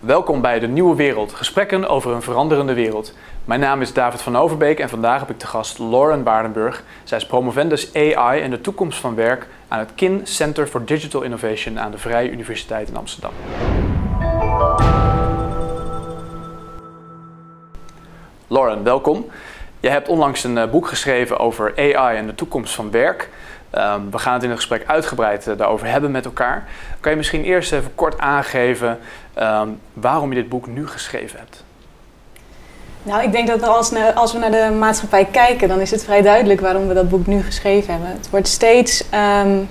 Welkom bij De Nieuwe Wereld, gesprekken over een veranderende wereld. Mijn naam is David van Overbeek en vandaag heb ik te gast Lauren Baardenburg. Zij is promovendus AI en de toekomst van werk aan het KIN Center for Digital Innovation aan de Vrije Universiteit in Amsterdam. Lauren, welkom. Jij hebt onlangs een eh, boek geschreven over AI en de toekomst van werk. Ehm, we gaan het in het gesprek uitgebreid uh, daarover hebben met elkaar. Kan je misschien eerst even kort aangeven ehm, waarom je dit boek nu geschreven hebt? Nou, ik denk dat als, als, we naar de maatschappij kijken, dan is het vrij duidelijk waarom we dat boek nu geschreven hebben. Het wordt steeds, um,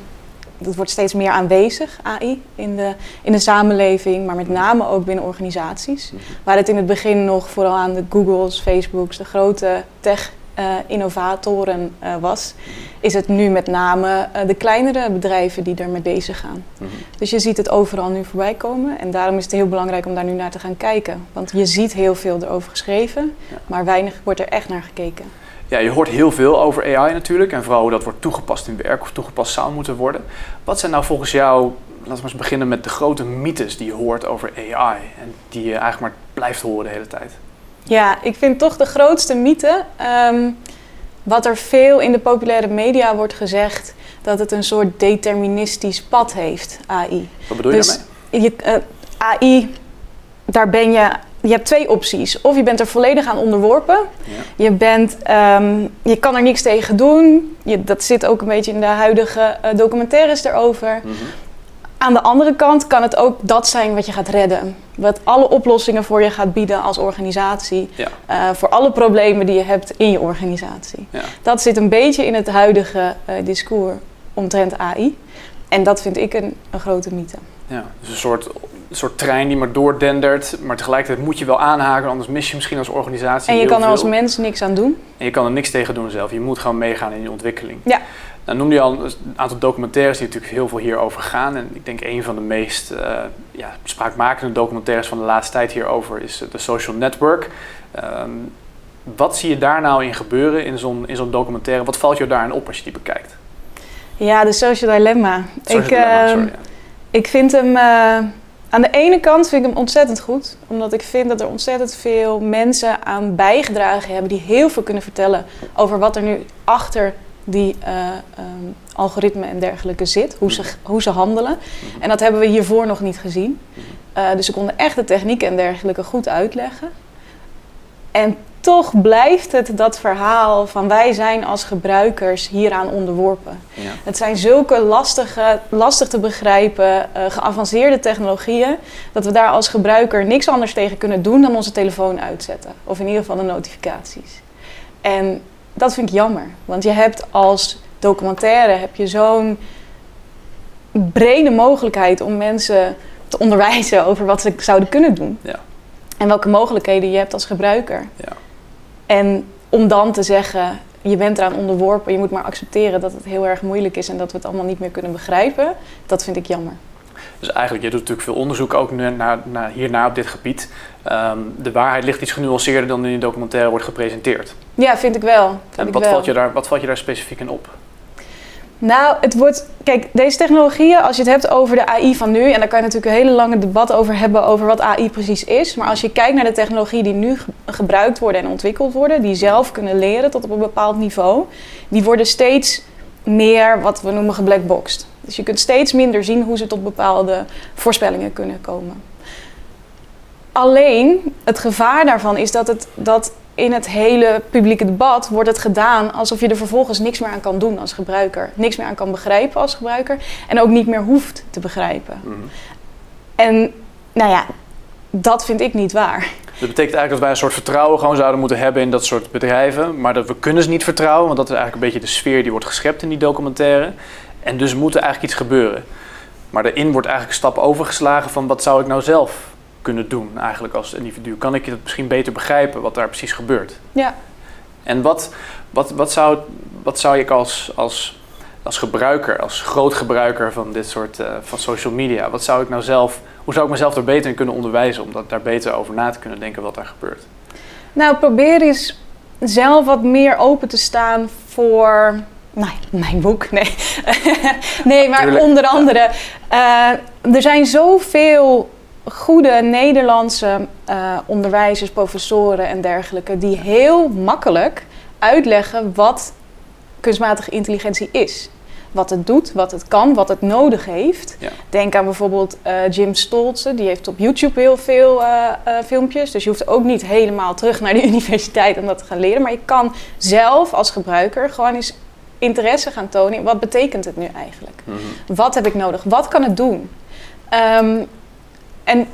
het wordt steeds meer aanwezig, AI, in de, in de samenleving, maar met name ook binnen organisaties. Mhm. Waar het in het begin nog vooral aan de Googles, Facebooks, de grote tech uh, innovatoren uh, was, is het nu met name uh, de kleinere bedrijven die ermee bezig gaan. Mm -hmm. Dus je ziet het overal nu voorbij komen en daarom is het heel belangrijk om daar nu naar te gaan kijken. Want je ziet heel veel erover geschreven, ja. maar weinig wordt er echt naar gekeken. Ja, je hoort heel veel over AI natuurlijk en vooral hoe dat wordt toegepast in werk of toegepast zou moeten worden. Wat zijn nou volgens jou, laten we eens beginnen met de grote mythes die je hoort over AI en die je eigenlijk maar blijft horen de hele tijd? Ja, ik vind toch de grootste mythe, um, wat er veel in de populaire media wordt gezegd, dat het een soort deterministisch pad heeft, AI. Wat bedoel je dus daarmee? Je, uh, AI, daar ben je, je hebt twee opties. Of je bent er volledig aan onderworpen, ja. je, bent, um, je kan er niks tegen doen, je, dat zit ook een beetje in de huidige uh, documentaires erover. Mm -hmm. Aan de andere kant kan het ook dat zijn wat je gaat redden. Wat alle oplossingen voor je gaat bieden als organisatie. Ja. Uh, voor alle problemen die je hebt in je organisatie. Ja. Dat zit een beetje in het huidige uh, discours omtrent AI. En dat vind ik een, een grote mythe. Ja, dus een soort, een soort trein die maar doordendert. Maar tegelijkertijd moet je wel aanhaken, anders mis je misschien als organisatie. En je kan er als mens niks aan doen. En je kan er niks tegen doen zelf. Je moet gewoon meegaan in die ontwikkeling. Ja. Nou noemde je al een aantal documentaires die natuurlijk heel veel hierover gaan. En ik denk een van de meest uh, ja, spraakmakende documentaires van de laatste tijd hierover is The Social Network. Um, wat zie je daar nou in gebeuren in zo'n in zo'n documentaire? Wat valt je daarin op als je die bekijkt? Ja, de Social Dilemma. Social ik, Dilemma, uh, sorry, ja. ik vind hem... Uh, aan de ene kant vind ik hem ontzettend goed. Omdat ik vind dat er ontzettend veel mensen aan bijgedragen hebben... die heel veel kunnen vertellen over wat er nu achter die uh, um, algoritme en dergelijke zit, hoe ze, hoe ze handelen. En dat hebben we hiervoor nog niet gezien. Uh, dus ze konden echt de techniek en dergelijke goed uitleggen. En toch blijft het dat verhaal van wij zijn als gebruikers hieraan onderworpen. Ja. Het zijn zulke lastige, lastig te begrijpen, uh, geavanceerde technologieën, dat we daar als gebruiker niks anders tegen kunnen doen dan onze telefoon uitzetten. Of in ieder geval de notificaties. En dat vind ik jammer. Want je hebt als documentaire heb je zo'n brede mogelijkheid om mensen te onderwijzen over wat ze zouden kunnen doen. Ja. En welke mogelijkheden je hebt als gebruiker. Ja. En om dan te zeggen, je bent eraan onderworpen, je moet maar accepteren dat het heel erg moeilijk is en dat we het allemaal niet meer kunnen begrijpen, dat vind ik jammer. Dus eigenlijk, je doet natuurlijk veel onderzoek ook naar, naar, hierna op dit gebied. Um, de waarheid ligt iets genuanceerder dan in die documentaire wordt gepresenteerd. Ja, vind ik wel. Vind en ik wat, wel. Valt je daar, wat valt je daar specifiek in op? Nou, het wordt. Kijk, deze technologieën, als je het hebt over de AI van nu, en daar kan je natuurlijk een hele lange debat over hebben over wat AI precies is. Maar als je kijkt naar de technologieën die nu ge gebruikt worden en ontwikkeld worden, die zelf kunnen leren tot op een bepaald niveau, die worden steeds meer wat we noemen geblackboxed. Dus je kunt steeds minder zien hoe ze tot bepaalde voorspellingen kunnen komen. Alleen, het gevaar daarvan is dat, het, dat in het hele publieke debat wordt het gedaan alsof je er vervolgens niks meer aan kan doen als gebruiker. Niks meer aan kan begrijpen als gebruiker en ook niet meer hoeft te begrijpen. Mm -hmm. En nou ja, dat vind ik niet waar. Dat betekent eigenlijk dat wij een soort vertrouwen gewoon zouden moeten hebben in dat soort bedrijven. Maar dat we kunnen ze niet vertrouwen, want dat is eigenlijk een beetje de sfeer die wordt geschept in die documentaire. En dus moet er eigenlijk iets gebeuren. Maar daarin wordt eigenlijk een stap overgeslagen van wat zou ik nou zelf kunnen doen eigenlijk als individu? Kan ik het misschien beter begrijpen wat daar precies gebeurt? Ja. En wat, wat, wat, zou, wat zou ik als, als, als gebruiker, als groot gebruiker van dit soort uh, van social media, wat zou ik nou zelf, hoe zou ik mezelf er beter in kunnen onderwijzen om dat, daar beter over na te kunnen denken wat daar gebeurt? Nou, probeer eens zelf wat meer open te staan voor Nee, mijn boek, nee. nee, maar Tuurlijk. onder andere. Uh, er zijn zoveel goede Nederlandse eh, onderwijzers, professoren en dergelijke, die heel makkelijk uitleggen wat kunstmatige intelligentie is. Wat het doet, wat het kan, wat het nodig heeft. Ja. Denk aan bijvoorbeeld eh, Jim Stolze, die heeft op YouTube heel veel eh, eh, filmpjes. Dus je hoeft ook niet helemaal terug naar de universiteit om dat te gaan leren. Maar je kan zelf als gebruiker gewoon eens interesse gaan tonen in wat betekent het nu eigenlijk. Mhm. Wat heb ik nodig? Wat kan het doen? Ehm, en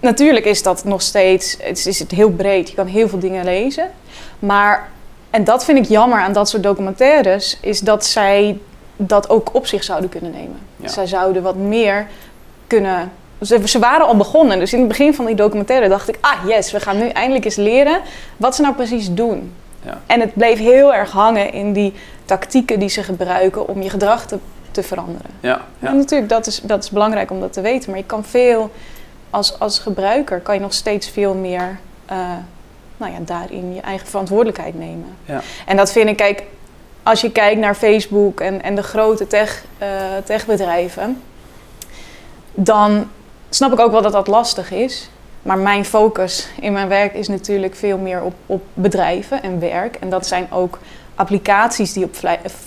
natuurlijk is dat nog steeds, het is, is het heel breed. Je kan heel veel dingen lezen. Maar, en dat vind ik jammer aan dat soort documentaires, is dat zij dat ook op zich zouden kunnen nemen. Ja. Zij zouden wat meer kunnen. Ze, ze waren al begonnen, dus in het begin van die documentaire dacht ik: ah yes, we gaan nu eindelijk eens leren wat ze nou precies doen. Ja. En het bleef heel erg hangen in die tactieken die ze gebruiken om je gedrag te, te veranderen. Ja, ja. En natuurlijk, dat is, dat is belangrijk om dat te weten. Maar je kan veel, als, als gebruiker, kan je nog steeds veel meer eh, nou ja, daarin je eigen verantwoordelijkheid nemen. Ja. En dat vind ik, kijk, als je kijkt naar Facebook en, en de grote tech, eh, techbedrijven, dan snap ik ook wel dat dat lastig is. Maar mijn focus in mijn werk is natuurlijk veel meer op, op bedrijven en werk. En dat zijn ook applicaties die op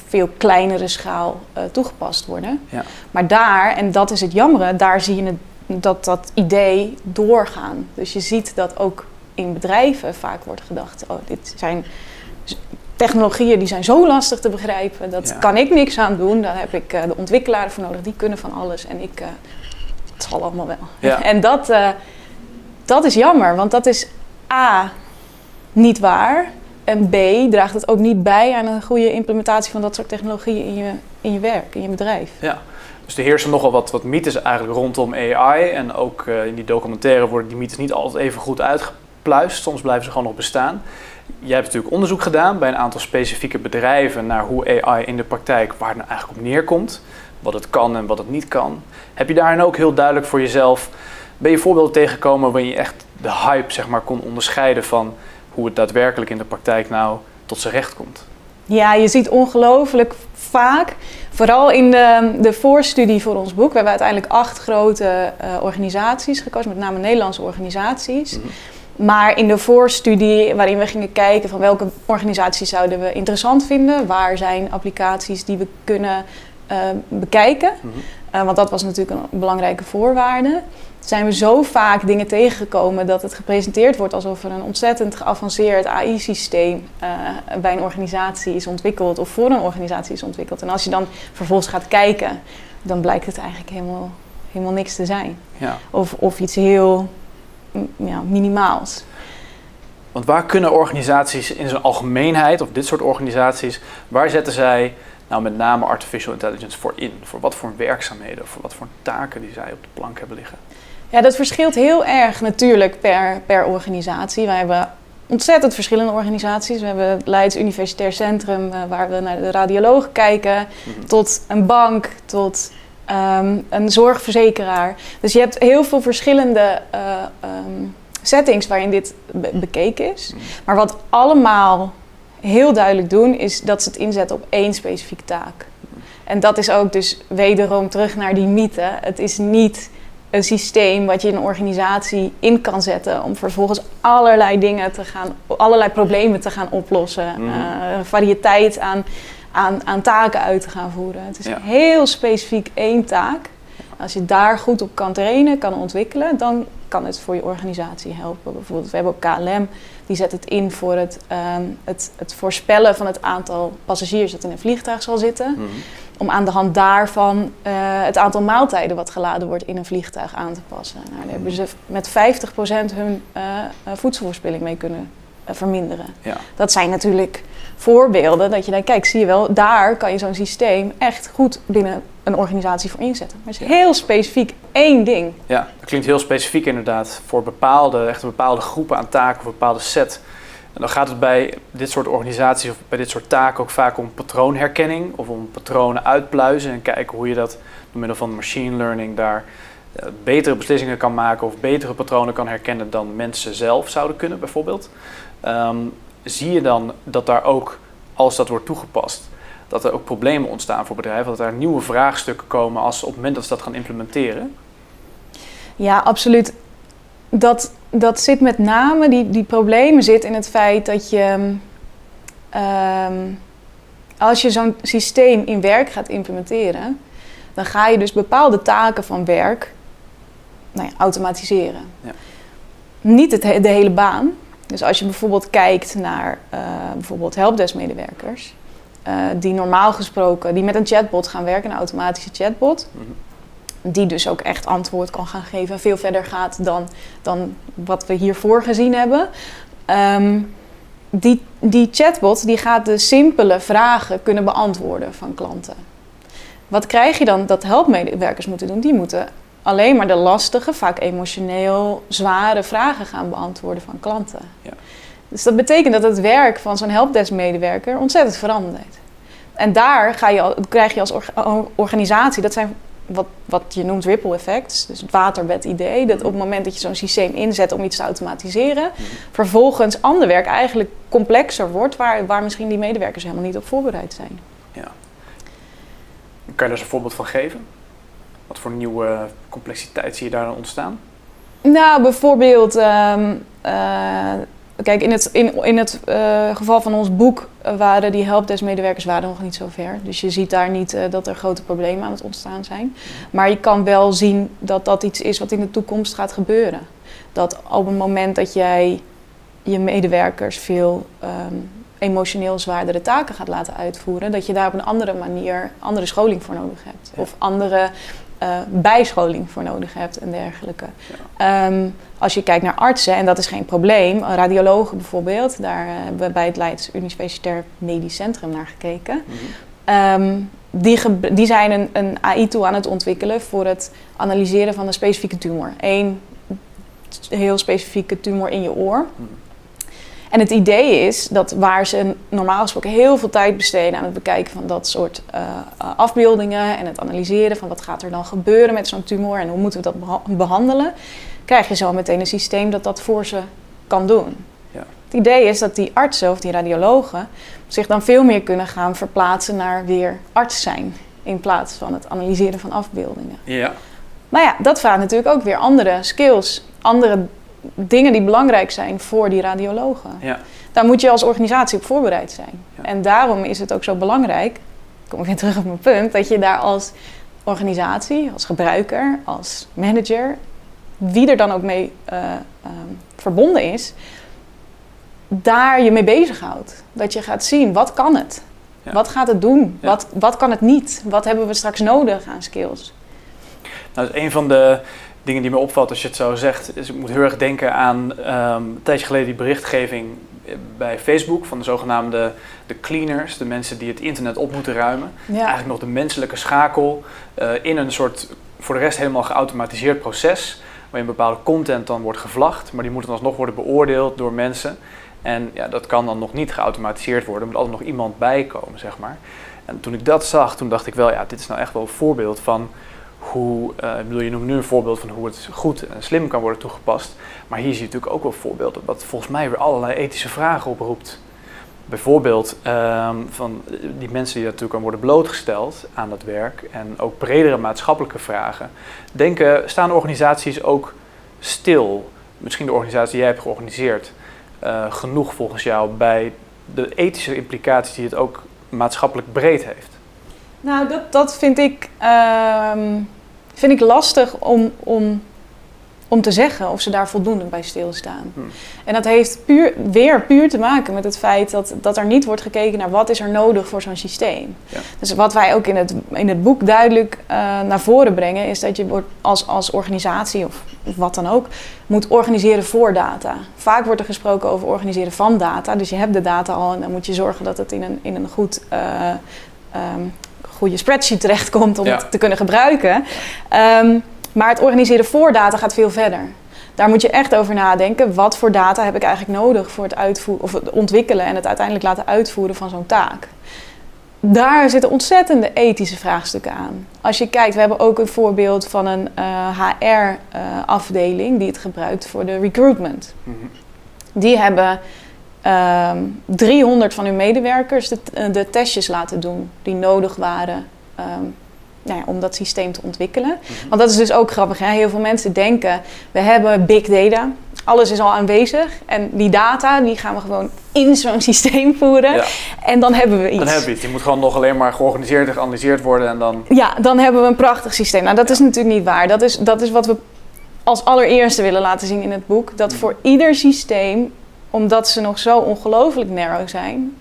veel kleinere schaal eh, toegepast worden. Ja. Maar daar, en dat is het jammere, daar zie je het, dat dat idee doorgaan. Dus je ziet dat ook in bedrijven vaak wordt gedacht: oh, dit zijn technologieën die zijn zo lastig te begrijpen, dat Ja. kan ik niks aan doen. Daar heb ik eh, de ontwikkelaars voor nodig, die kunnen van alles en ik, eh, het zal allemaal wel. Ja. En dat, dat is jammer, want dat is A, niet waar. En B, draagt het ook niet bij aan een goede implementatie van dat soort technologieën in je, in je werk, in je bedrijf. Ja, dus er heersen nogal wat, wat mythes eigenlijk rondom AI. En ook eh, in die documentaire worden die mythes niet altijd even goed uitgepluist. Soms blijven ze gewoon nog bestaan. Jij hebt natuurlijk onderzoek gedaan bij een aantal specifieke bedrijven naar hoe AI in de praktijk, waar het nou eigenlijk op neerkomt. Wat het kan en wat het niet kan. Heb je daarin ook heel duidelijk voor jezelf, ben je voorbeelden tegengekomen waarin je echt de hype zeg maar, kon onderscheiden van hoe het daadwerkelijk in de praktijk nou tot zijn recht komt? Ja, je ziet ongelooflijk vaak, vooral in de, de voorstudie voor ons boek. We hebben uiteindelijk acht grote eh, organisaties gekozen, met name Nederlandse organisaties. Mhm. Maar in de voorstudie, waarin we gingen kijken van welke organisaties zouden we interessant vinden, waar zijn applicaties die we kunnen eh, bekijken, Mhm. Eh, want dat was natuurlijk een belangrijke voorwaarde. Zijn we zo vaak dingen tegengekomen dat het gepresenteerd wordt alsof er een ontzettend geavanceerd AI-systeem eh, bij een organisatie is ontwikkeld of voor een organisatie is ontwikkeld. En als je dan vervolgens gaat kijken, dan blijkt het eigenlijk helemaal, helemaal niks te zijn. Ja. Of, of iets heel ja, minimaals. Want waar kunnen organisaties in zijn algemeenheid, of dit soort organisaties, waar zetten zij nou met name artificial intelligence voor in? Voor wat voor werkzaamheden, voor wat voor taken die zij op de plank hebben liggen? Ja, dat verschilt heel erg natuurlijk per, per organisatie. Wij hebben ontzettend verschillende organisaties. We hebben het Leids Universitair Centrum, eh, waar we naar de radioloog kijken, Mhm. tot een bank, tot ehm, een zorgverzekeraar. Dus je hebt heel veel verschillende eh, ehm, settings waarin dit be- bekeken is. Mhm. Maar wat allemaal heel duidelijk doen, is dat ze het inzetten op één specifieke taak. En dat is ook dus wederom terug naar die mythe. Het is niet een systeem wat je in een organisatie in kan zetten om vervolgens allerlei dingen te gaan, allerlei problemen te gaan oplossen. Mhm. Eh, variëteit aan, aan, aan taken uit te gaan voeren. Het is Ja. heel specifiek één taak. Als je daar goed op kan trainen, kan ontwikkelen, dan kan het voor je organisatie helpen. Bijvoorbeeld, we hebben ook KLM, die zet het in voor het, ehm, het, het voorspellen van het aantal passagiers dat in een vliegtuig zal zitten. Mhm. Om aan de hand daarvan eh, het aantal maaltijden wat geladen wordt in een vliegtuig aan te passen. Nou, daar hebben ze met 50% hun eh, eh, voedselverspilling mee kunnen verminderen. Ja. Dat zijn natuurlijk voorbeelden dat je denkt, kijk, zie je wel, daar kan je zo'n systeem echt goed binnen een organisatie voor inzetten. Maar het is heel specifiek één ding. ja, dat klinkt heel specifiek inderdaad voor bepaalde, echt een bepaalde groepen aan taken of een bepaalde set. En dan gaat het bij dit soort organisaties of bij dit soort taken ook vaak om patroonherkenning of om patronen uitpluizen en kijken hoe je dat door middel van machine learning daar eh, betere beslissingen kan maken of betere patronen kan herkennen dan mensen zelf zouden kunnen, bijvoorbeeld. Ehm, zie je dan dat daar ook, als dat wordt toegepast, dat er ook problemen ontstaan voor bedrijven, dat er nieuwe vraagstukken komen als op het moment dat ze dat gaan implementeren? Ja, absoluut. dat, dat zit met name, die, die problemen zit in het feit dat je, ehm, als je zo'n systeem in werk gaat implementeren, dan ga je dus bepaalde taken van werk nou ja, automatiseren. Ja. Niet het, he- de hele baan. Dus als je bijvoorbeeld kijkt naar eh, bijvoorbeeld helpdesk-medewerkers, eh, die normaal gesproken, die met een chatbot gaan werken, een automatische chatbot, Mhm. die dus ook echt antwoord kan gaan geven en veel verder gaat dan, dan wat we hiervoor gezien hebben. Ehm, die, die chatbot die gaat de simpele vragen kunnen beantwoorden van klanten. Wat krijg je dan dat helpmedewerkers moeten doen? Die moeten alleen maar de lastige, vaak emotioneel zware vragen gaan beantwoorden van klanten. Ja. Dus dat betekent dat het werk van zo'n helpdesk-medewerker ontzettend verandert. En daar ga je, krijg je als organisatie, dat zijn wat, wat je noemt ripple effects, dus het waterbed-idee, dat op het moment dat je zo'n systeem inzet om iets te automatiseren, vervolgens ander werk eigenlijk complexer wordt, waar, waar misschien die medewerkers helemaal niet op voorbereid zijn. Kan je daar eens een voorbeeld van geven? Wat voor nieuwe complexiteit zie je daar dan ontstaan? Nou, bijvoorbeeld, ehm, eh, kijk, in het, in, in het eh, geval van ons boek waren die helpdesk-medewerkers waren nog niet zo ver. Dus je ziet daar niet eh, dat er grote problemen aan het ontstaan zijn. Maar je kan wel zien dat dat iets is wat in de toekomst gaat gebeuren. Dat op het moment dat jij je medewerkers veel ehm, emotioneel zwaardere taken gaat laten uitvoeren, dat je daar op een andere manier andere scholing voor nodig hebt. Ja. Of andere eh, bijscholing voor nodig hebt en dergelijke. Ehm, als je kijkt naar artsen, en dat is geen probleem, radiologen bijvoorbeeld, daar hebben we bij het Leids Universitair Medisch Centrum naar gekeken. Mhm. Ehm, die, die zijn een, een AI-tool aan het ontwikkelen voor het analyseren van een specifieke tumor. Eén heel specifieke tumor in je oor. Mhm. En het idee is dat waar ze normaal gesproken heel veel tijd besteden aan het bekijken van dat soort eh, eh, afbeeldingen en het analyseren van wat gaat er dan gebeuren met zo'n tumor en hoe moeten we dat beha- behandelen, krijg je zo meteen een systeem dat dat voor ze kan doen. Ja. Het idee is dat die artsen of die radiologen zich dan veel meer kunnen gaan verplaatsen naar weer arts zijn in plaats van het analyseren van afbeeldingen. Ja. Maar ja, dat vraagt natuurlijk ook weer andere skills, andere dingen die belangrijk zijn voor die radiologen. Ja. Daar moet je als organisatie op voorbereid zijn. Ja. En daarom is het ook zo belangrijk, kom ik weer terug op mijn punt, dat je daar als organisatie, als gebruiker, als manager, wie er dan ook mee eh, ehm, verbonden is, daar je mee bezighoudt. Dat je gaat zien, wat kan het? Ja. Wat gaat het doen? Wat, wat kan het niet? Wat hebben we straks nodig aan skills? Nou, dus een van de dingen die me opvalt als je het zo zegt, is ik moet heel erg denken aan ehm, een tijdje geleden die berichtgeving eh, bij Facebook van de zogenaamde de cleaners, de mensen die het internet op moeten ruimen. Ja. Eigenlijk nog de menselijke schakel eh, in een soort voor de rest helemaal geautomatiseerd proces, waarin bepaalde content dan wordt gevlacht, maar die moet dan alsnog worden beoordeeld door mensen. En ja, dat kan dan nog niet geautomatiseerd worden, er moet altijd nog iemand bij komen, zeg maar. En toen ik dat zag, toen dacht ik wel, ja, dit is nou echt wel een voorbeeld van hoe, eh, je noemt nu een voorbeeld van hoe het goed en slim kan worden toegepast. Maar hier zie je natuurlijk ook wel voorbeelden wat volgens mij weer allerlei ethische vragen oproept. Bijvoorbeeld ehm, van eh, die mensen die natuurlijk aan worden blootgesteld aan dat werk en ook bredere maatschappelijke vragen. Denken, staan organisaties ook stil, misschien de organisatie die jij hebt georganiseerd, eh, genoeg volgens jou bij de ethische implicaties die het ook maatschappelijk breed heeft? Nou, dat, dat vind, ik, ehm, vind ik lastig om, om, om te zeggen of ze daar voldoende bij stilstaan. Hmm. En dat heeft puur, weer puur te maken met het feit dat, dat er niet wordt gekeken naar wat is er nodig voor zo'n systeem. Ja. Dus wat wij ook in het, in het boek duidelijk eh, naar voren brengen, is dat je wordt als, als organisatie of, of wat dan ook, moet organiseren voor data. Vaak wordt er gesproken over organiseren van data. Dus je hebt de data al en dan moet je zorgen dat het in een, in een goed, eh, ehm, goede spreadsheet terechtkomt om Ja. het te kunnen gebruiken. Ehm, maar het organiseren voor data gaat veel verder. Daar moet je echt over nadenken. Wat voor data heb ik eigenlijk nodig voor het uitvoeren of het ontwikkelen en het uiteindelijk laten uitvoeren van zo'n taak? Daar zitten ontzettende ethische vraagstukken aan. Als je kijkt, we hebben ook een voorbeeld van een HR-afdeling die het gebruikt voor de recruitment. Mhm. Die hebben ehm 300 van hun medewerkers de, de testjes laten doen die nodig waren ehm, nou ja, om dat systeem te ontwikkelen. Want dat is dus ook grappig. Hè? Heel veel mensen denken, we hebben big data. Alles is al aanwezig. En die data, die gaan we gewoon in zo'n systeem voeren. Ja. En dan hebben we iets. Dan heb je het. Die moet gewoon nog alleen maar georganiseerd en geanalyseerd worden en dan... Ja, dan hebben we een prachtig systeem. Nou, dat is natuurlijk niet waar. Dat is, dat is wat we als allereerste willen laten zien in het boek. Dat voor ieder systeem, omdat ze nog zo ongelooflijk narrow zijn...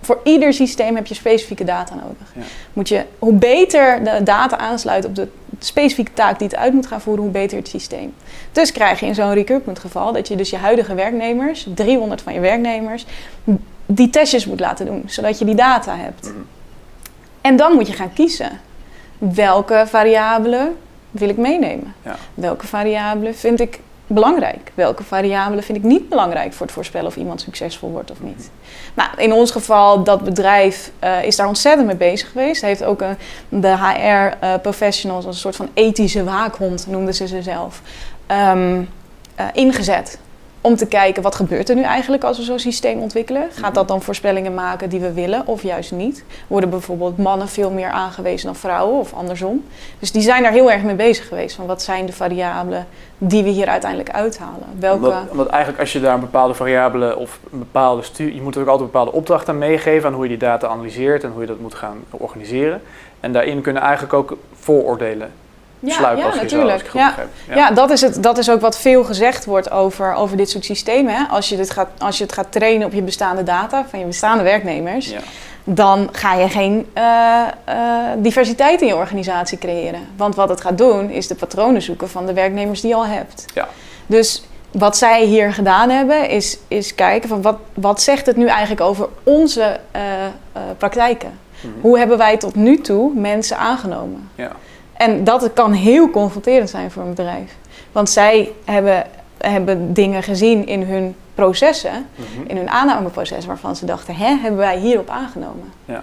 Voor ieder systeem heb je specifieke data nodig. Ja. Moet je, hoe beter de data aansluit op de specifieke taak die het uit moet gaan voeren, hoe beter het systeem. Dus krijg je in zo'n recruitment geval dat je dus je huidige werknemers, 300 van je werknemers, die testjes moet laten doen, zodat je die data hebt. Mhm. En dan moet je gaan kiezen. Welke variabelen wil ik meenemen? Ja. Welke variabelen vind ik belangrijk? Welke variabelen vind ik niet belangrijk voor het voorspellen of iemand succesvol wordt of niet? Nou, in ons geval, dat bedrijf eh, is daar ontzettend mee bezig geweest. Heeft ook een, de HR-professionals als een soort van ethische waakhond, noemden ze ze zelf, ehm, eh, ingezet. Om te kijken wat gebeurt er nu eigenlijk als we zo'n systeem ontwikkelen. Gaat dat dan voorspellingen maken die we willen of juist niet? Worden bijvoorbeeld mannen veel meer aangewezen dan vrouwen of andersom? Dus die zijn daar heel erg mee bezig geweest. Van wat zijn de variabelen die we hier uiteindelijk uithalen? Welke... Omdat, omdat eigenlijk als je daar een bepaalde variabele of een bepaalde studie... Je moet er ook altijd een bepaalde opdracht aan meegeven... aan hoe je die data analyseert en hoe je dat moet gaan organiseren. En daarin kunnen eigenlijk ook vooroordelen sluipen zo, als ik goed ja. Ja, dat, is het, dat is ook wat veel gezegd wordt over, over dit soort systemen. Hè? Als, je dit gaat, als je het gaat trainen op je bestaande data van je bestaande werknemers, Ja. dan ga je geen eh, eh, diversiteit in je organisatie creëren. Want wat het gaat doen, is de patronen zoeken van de werknemers die je al hebt. Ja. Dus wat zij hier gedaan hebben, is, is kijken van wat, wat zegt het nu eigenlijk over onze eh, praktijken? Mhm. Hoe hebben wij tot nu toe mensen aangenomen? Ja. En dat kan heel confronterend zijn voor een bedrijf. Want zij hebben, hebben dingen gezien in hun processen, Mhm. in hun aannameproces, waarvan ze dachten, hè, hebben wij hierop aangenomen? Ja.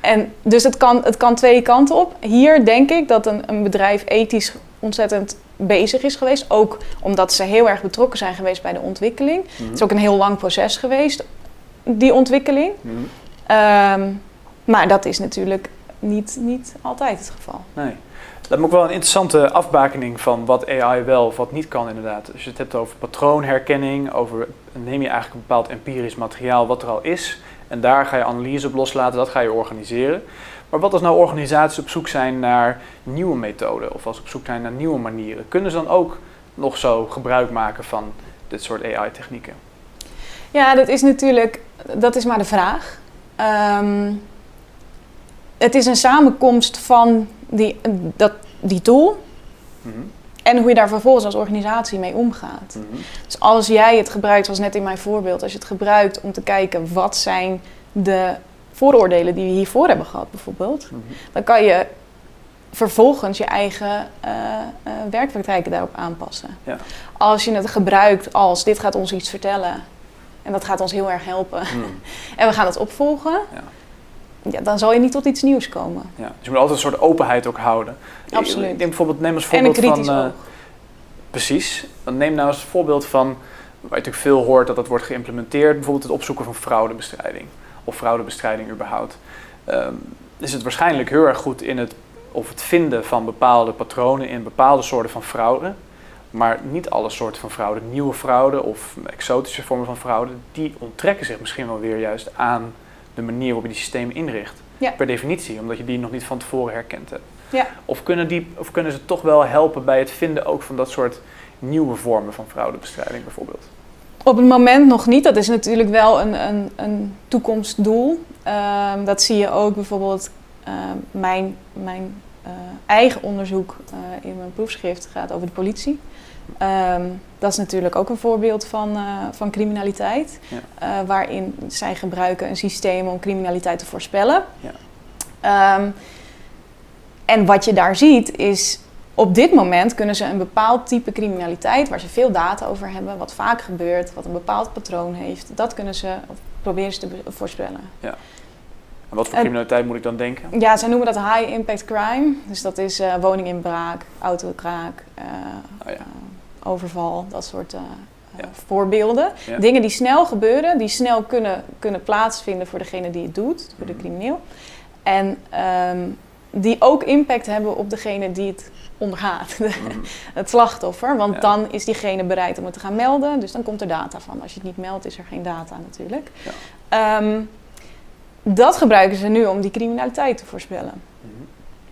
En dus het kan, het kan twee kanten op. Hier denk ik dat een, een bedrijf ethisch ontzettend bezig is geweest. Ook omdat ze heel erg betrokken zijn geweest bij de ontwikkeling. Mhm. Het is ook een heel lang proces geweest, die ontwikkeling. Mhm. Ehm, maar dat is natuurlijk niet, niet altijd het geval. Nee. Dat is ook wel een interessante afbakening van wat AI wel of wat niet kan inderdaad. Als je het hebt over patroonherkenning, over neem je eigenlijk een bepaald empirisch materiaal wat er al is en daar ga je analyse op loslaten, dat ga je organiseren. Maar wat als nou organisaties op zoek zijn naar nieuwe methoden of als op zoek zijn naar nieuwe manieren, kunnen ze dan ook nog zo gebruik maken van dit soort AI-technieken? Ja, dat is natuurlijk, dat is maar de vraag. Ehm, het is een samenkomst van die, dat, die tool Mhm. en hoe je daar vervolgens als organisatie mee omgaat. Mhm. Dus als jij het gebruikt, zoals net in mijn voorbeeld, als je het gebruikt om te kijken wat zijn de vooroordelen die we hiervoor hebben gehad bijvoorbeeld, Mhm. dan kan je vervolgens je eigen eh, werkpraktijken daarop aanpassen. Ja. Als je het gebruikt als dit gaat ons iets vertellen en dat gaat ons heel erg helpen en we gaan het opvolgen, Ja. Ja, dan zal je niet tot iets nieuws komen. Ja. Dus je moet altijd een soort openheid ook houden. Absoluut. Ik denk bijvoorbeeld, neem als En een voorbeeld van... eh. Precies. Dan neem nou eens een voorbeeld van, waar je natuurlijk veel hoort dat dat wordt geïmplementeerd, bijvoorbeeld het opzoeken van fraudebestrijding. Of fraudebestrijding überhaupt. Ehm, is het waarschijnlijk heel erg goed in het, of het vinden van bepaalde patronen in bepaalde soorten van fraude. Maar niet alle soorten van fraude, nieuwe fraude of exotische vormen van fraude, die onttrekken zich misschien wel weer juist aan de manier waarop je die systemen inricht. Ja. Per definitie, omdat je die nog niet van tevoren herkend hebt. Ja. Of kunnen, die, of kunnen ze toch wel helpen bij het vinden ook van dat soort nieuwe vormen van fraudebestrijding bijvoorbeeld? Op het moment nog niet. Dat is natuurlijk wel een, een, een toekomstdoel. Ehm, dat zie je ook bijvoorbeeld. ehm, mijn mijn eh, eigen onderzoek eh, in mijn proefschrift gaat over de politie. Ehm, dat is natuurlijk ook een voorbeeld van, eh, van criminaliteit. Ja. eh, waarin zij gebruiken een systeem om criminaliteit te voorspellen. Ja. Ehm, en wat je daar ziet is op dit moment kunnen ze een bepaald type criminaliteit, waar ze veel data over hebben, wat vaak gebeurt, wat een bepaald patroon heeft, dat kunnen ze of proberen ze te voorspellen. En wat voor criminaliteit moet ik dan denken? Ja, zij noemen dat high impact crime. Dus dat is eh, woninginbraak, autokraak, Oh ja. Overval, dat soort eh, eh, Ja. voorbeelden. Ja. Dingen die snel gebeuren, die snel kunnen, kunnen plaatsvinden voor degene die het doet, voor de Mhm. crimineel. En ehm, die ook impact hebben op degene die het ondergaat, Mhm. het slachtoffer. Want Ja. dan is diegene bereid om het te gaan melden, dus dan komt er data van. Als je het niet meldt, is er geen data natuurlijk. Ehm, dat gebruiken ze nu om die criminaliteit te voorspellen.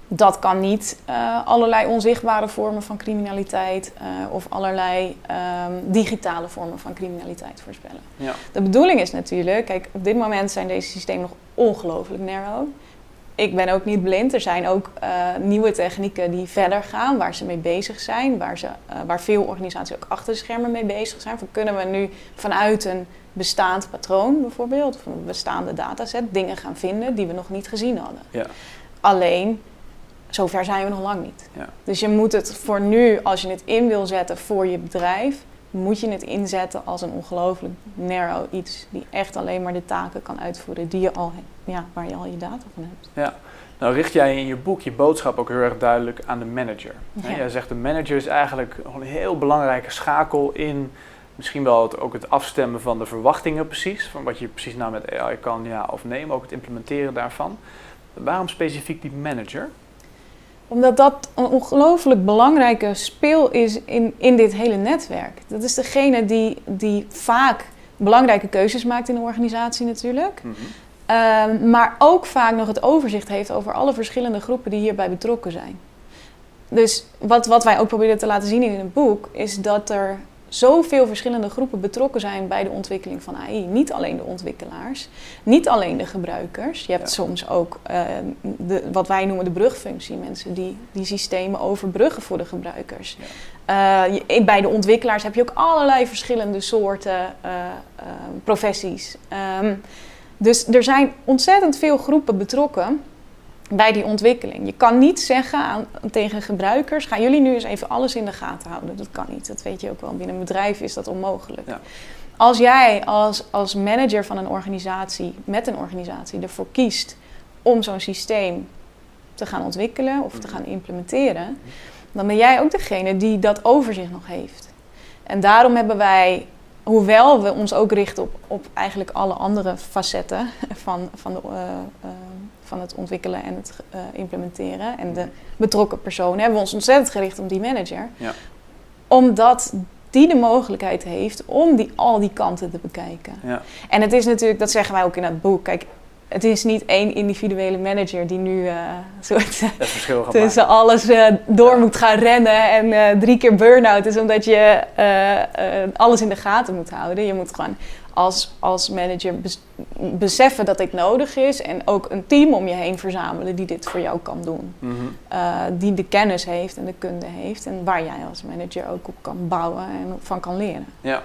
Dat kan niet eh, allerlei onzichtbare vormen van criminaliteit eh, of allerlei ehm, digitale vormen van criminaliteit voorspellen. Ja. De bedoeling is natuurlijk, kijk, op dit moment zijn deze systemen nog ongelooflijk narrow. Ik ben ook niet blind. Er zijn ook eh, nieuwe technieken die verder gaan, waar ze mee bezig zijn, waar, ze, waar veel organisaties ook achter de schermen mee bezig zijn. Van, kunnen we nu vanuit een bestaand patroon bijvoorbeeld, of een bestaande dataset, dingen gaan vinden die we nog niet gezien hadden. Ja. Alleen, zover zijn we nog lang niet. Ja. Dus je moet het voor nu, als je het in wil zetten voor je bedrijf, moet je het inzetten als een ongelooflijk narrow iets die echt alleen maar de taken kan uitvoeren die je al, ja, waar je al je data van hebt. Nou richt jij in je boek je boodschap ook heel erg duidelijk aan de manager. Ja. Jij zegt de manager is eigenlijk een heel belangrijke schakel in misschien wel het, ook het afstemmen van de verwachtingen precies. Van wat je precies nou met AI kan, ja of nee, maar ook het implementeren daarvan. Waarom specifiek die manager? Omdat dat een ongelooflijk belangrijke speel is in, in dit hele netwerk. Dat is degene die, die vaak belangrijke keuzes maakt in de organisatie natuurlijk. Mhm. Ehm, maar ook vaak nog het overzicht heeft over alle verschillende groepen die hierbij betrokken zijn. Dus wat, wat wij ook proberen te laten zien in het boek, is dat er zoveel verschillende groepen betrokken zijn bij de ontwikkeling van AI. Niet alleen de ontwikkelaars, niet alleen de gebruikers. Je hebt Ja. soms ook ehm, de, wat wij noemen de brugfunctie, mensen die die systemen overbruggen voor de gebruikers. Eh, je- bij de ontwikkelaars heb je ook allerlei verschillende soorten eh, eh, professies. Ehm, dus er zijn ontzettend veel groepen betrokken bij die ontwikkeling. Je kan niet zeggen aan, tegen gebruikers: gaan jullie nu eens even alles in de gaten houden. Dat kan niet. Dat weet je ook wel. Binnen een bedrijf is dat onmogelijk. Ja. Als jij als, als manager van een organisatie, met een organisatie, ervoor kiest om zo'n systeem te gaan ontwikkelen of te Mhm. gaan implementeren, dan ben jij ook degene die dat overzicht nog heeft. En daarom hebben wij, hoewel we ons ook richten op, op eigenlijk alle andere facetten van, van, de, eh, eh, van het ontwikkelen en het eh, implementeren en de betrokken personen, hebben we ons ontzettend gericht op die manager. Ja. Omdat die de mogelijkheid heeft om die, al die kanten te bekijken. Ja. En het is natuurlijk, dat zeggen wij ook in het boek, kijk, het is niet één individuele manager die nu eh soort tussen maken. alles eh, door Ja. moet gaan rennen en drie keer burn-out is omdat je alles in de gaten moet houden. Je moet gewoon als, als manager bes- beseffen dat dit nodig is en ook een team om je heen verzamelen die dit voor jou kan doen. Mhm. Eh, die de kennis heeft en de kunde heeft en waar jij als manager ook op kan bouwen en van kan leren. Ja.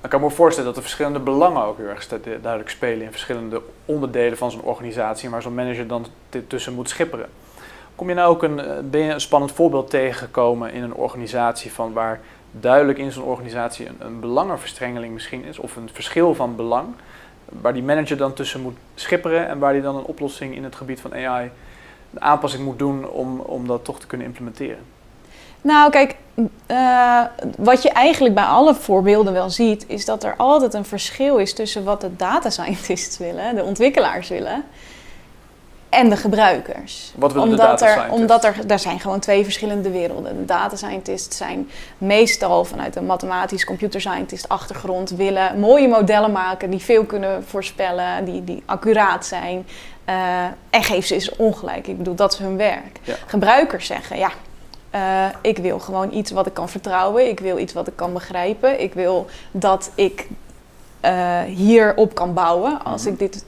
Dan kan ik me voorstellen dat de verschillende belangen ook heel erg duidelijk spelen in verschillende onderdelen van zo'n organisatie, waar zo'n manager dan tussen moet schipperen. Kom je nou ook een, eh, ben je een spannend voorbeeld tegengekomen in een organisatie van waar duidelijk in zo'n organisatie een, een belangenverstrengeling misschien is, of een verschil van belang, waar die manager dan tussen moet schipperen en waar die dan een oplossing in het gebied van AI, een aanpassing moet doen om, om dat toch te kunnen implementeren? Nou, kijk, eh, wat je eigenlijk bij alle voorbeelden wel ziet, is dat er altijd een verschil is tussen wat de data scientists willen, de ontwikkelaars willen, en de gebruikers. Wat willen de omdat data er? Omdat er, er zijn gewoon twee verschillende werelden. De data scientists zijn meestal vanuit een mathematisch computer scientist achtergrond willen mooie modellen maken die veel kunnen voorspellen, die, die accuraat zijn. eh, en geef ze eens ongelijk. Ik bedoel, dat is hun werk. Ja. Gebruikers zeggen, ja, eh, ik wil gewoon iets wat ik kan vertrouwen. Ik wil iets wat ik kan begrijpen. Ik wil dat ik eh, hierop kan bouwen als, Mhm. ik dit,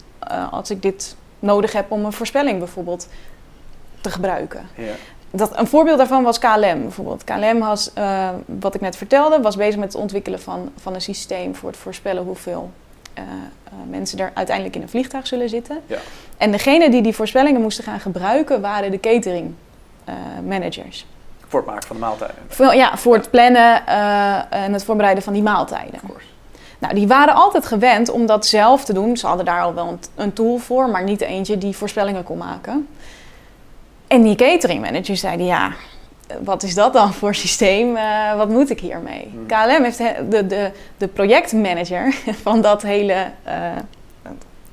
als ik dit nodig heb om een voorspelling bijvoorbeeld te gebruiken. Ja. Dat, een voorbeeld daarvan was KLM bijvoorbeeld. KLM was, eh, wat ik net vertelde, was bezig met het ontwikkelen van, van een systeem voor het voorspellen hoeveel eh, eh, mensen er uiteindelijk in een vliegtuig zullen zitten. Ja. En degene die die voorspellingen moesten gaan gebruiken waren de catering managers. Voor het maken van de maaltijden. Voor, ja, voor het plannen en het voorbereiden van die maaltijden. Of course. Nou, die waren altijd gewend om dat zelf te doen. Ze hadden daar al wel een, tool voor, maar niet eentje die voorspellingen kon maken. En die catering managers zeiden, ja, wat is dat dan voor systeem? Eh, wat moet ik hiermee? Hmm. KLM heeft he- de, de, de projectmanager van dat hele, eh,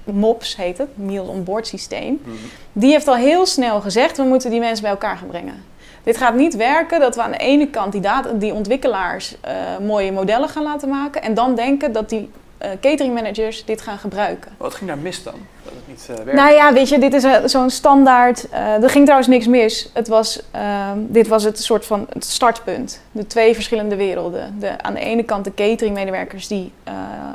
MOPS heet het, Meal on Board systeem. Mhm. Die heeft al heel snel gezegd, we moeten die mensen bij elkaar gaan brengen. Dit gaat niet werken dat we aan de ene kant die, ontwikkelaars uh, mooie modellen gaan laten maken en dan denken dat die uh, catering managers dit gaan gebruiken. Wat ging daar mis dan? Dat het niet uh, Nou ja, weet je, dit is zo'n standaard. Uh, er ging trouwens niks mis. Het was, ehm, dit was het soort van het startpunt. De twee verschillende werelden. De, aan de ene kant de cateringmedewerkers die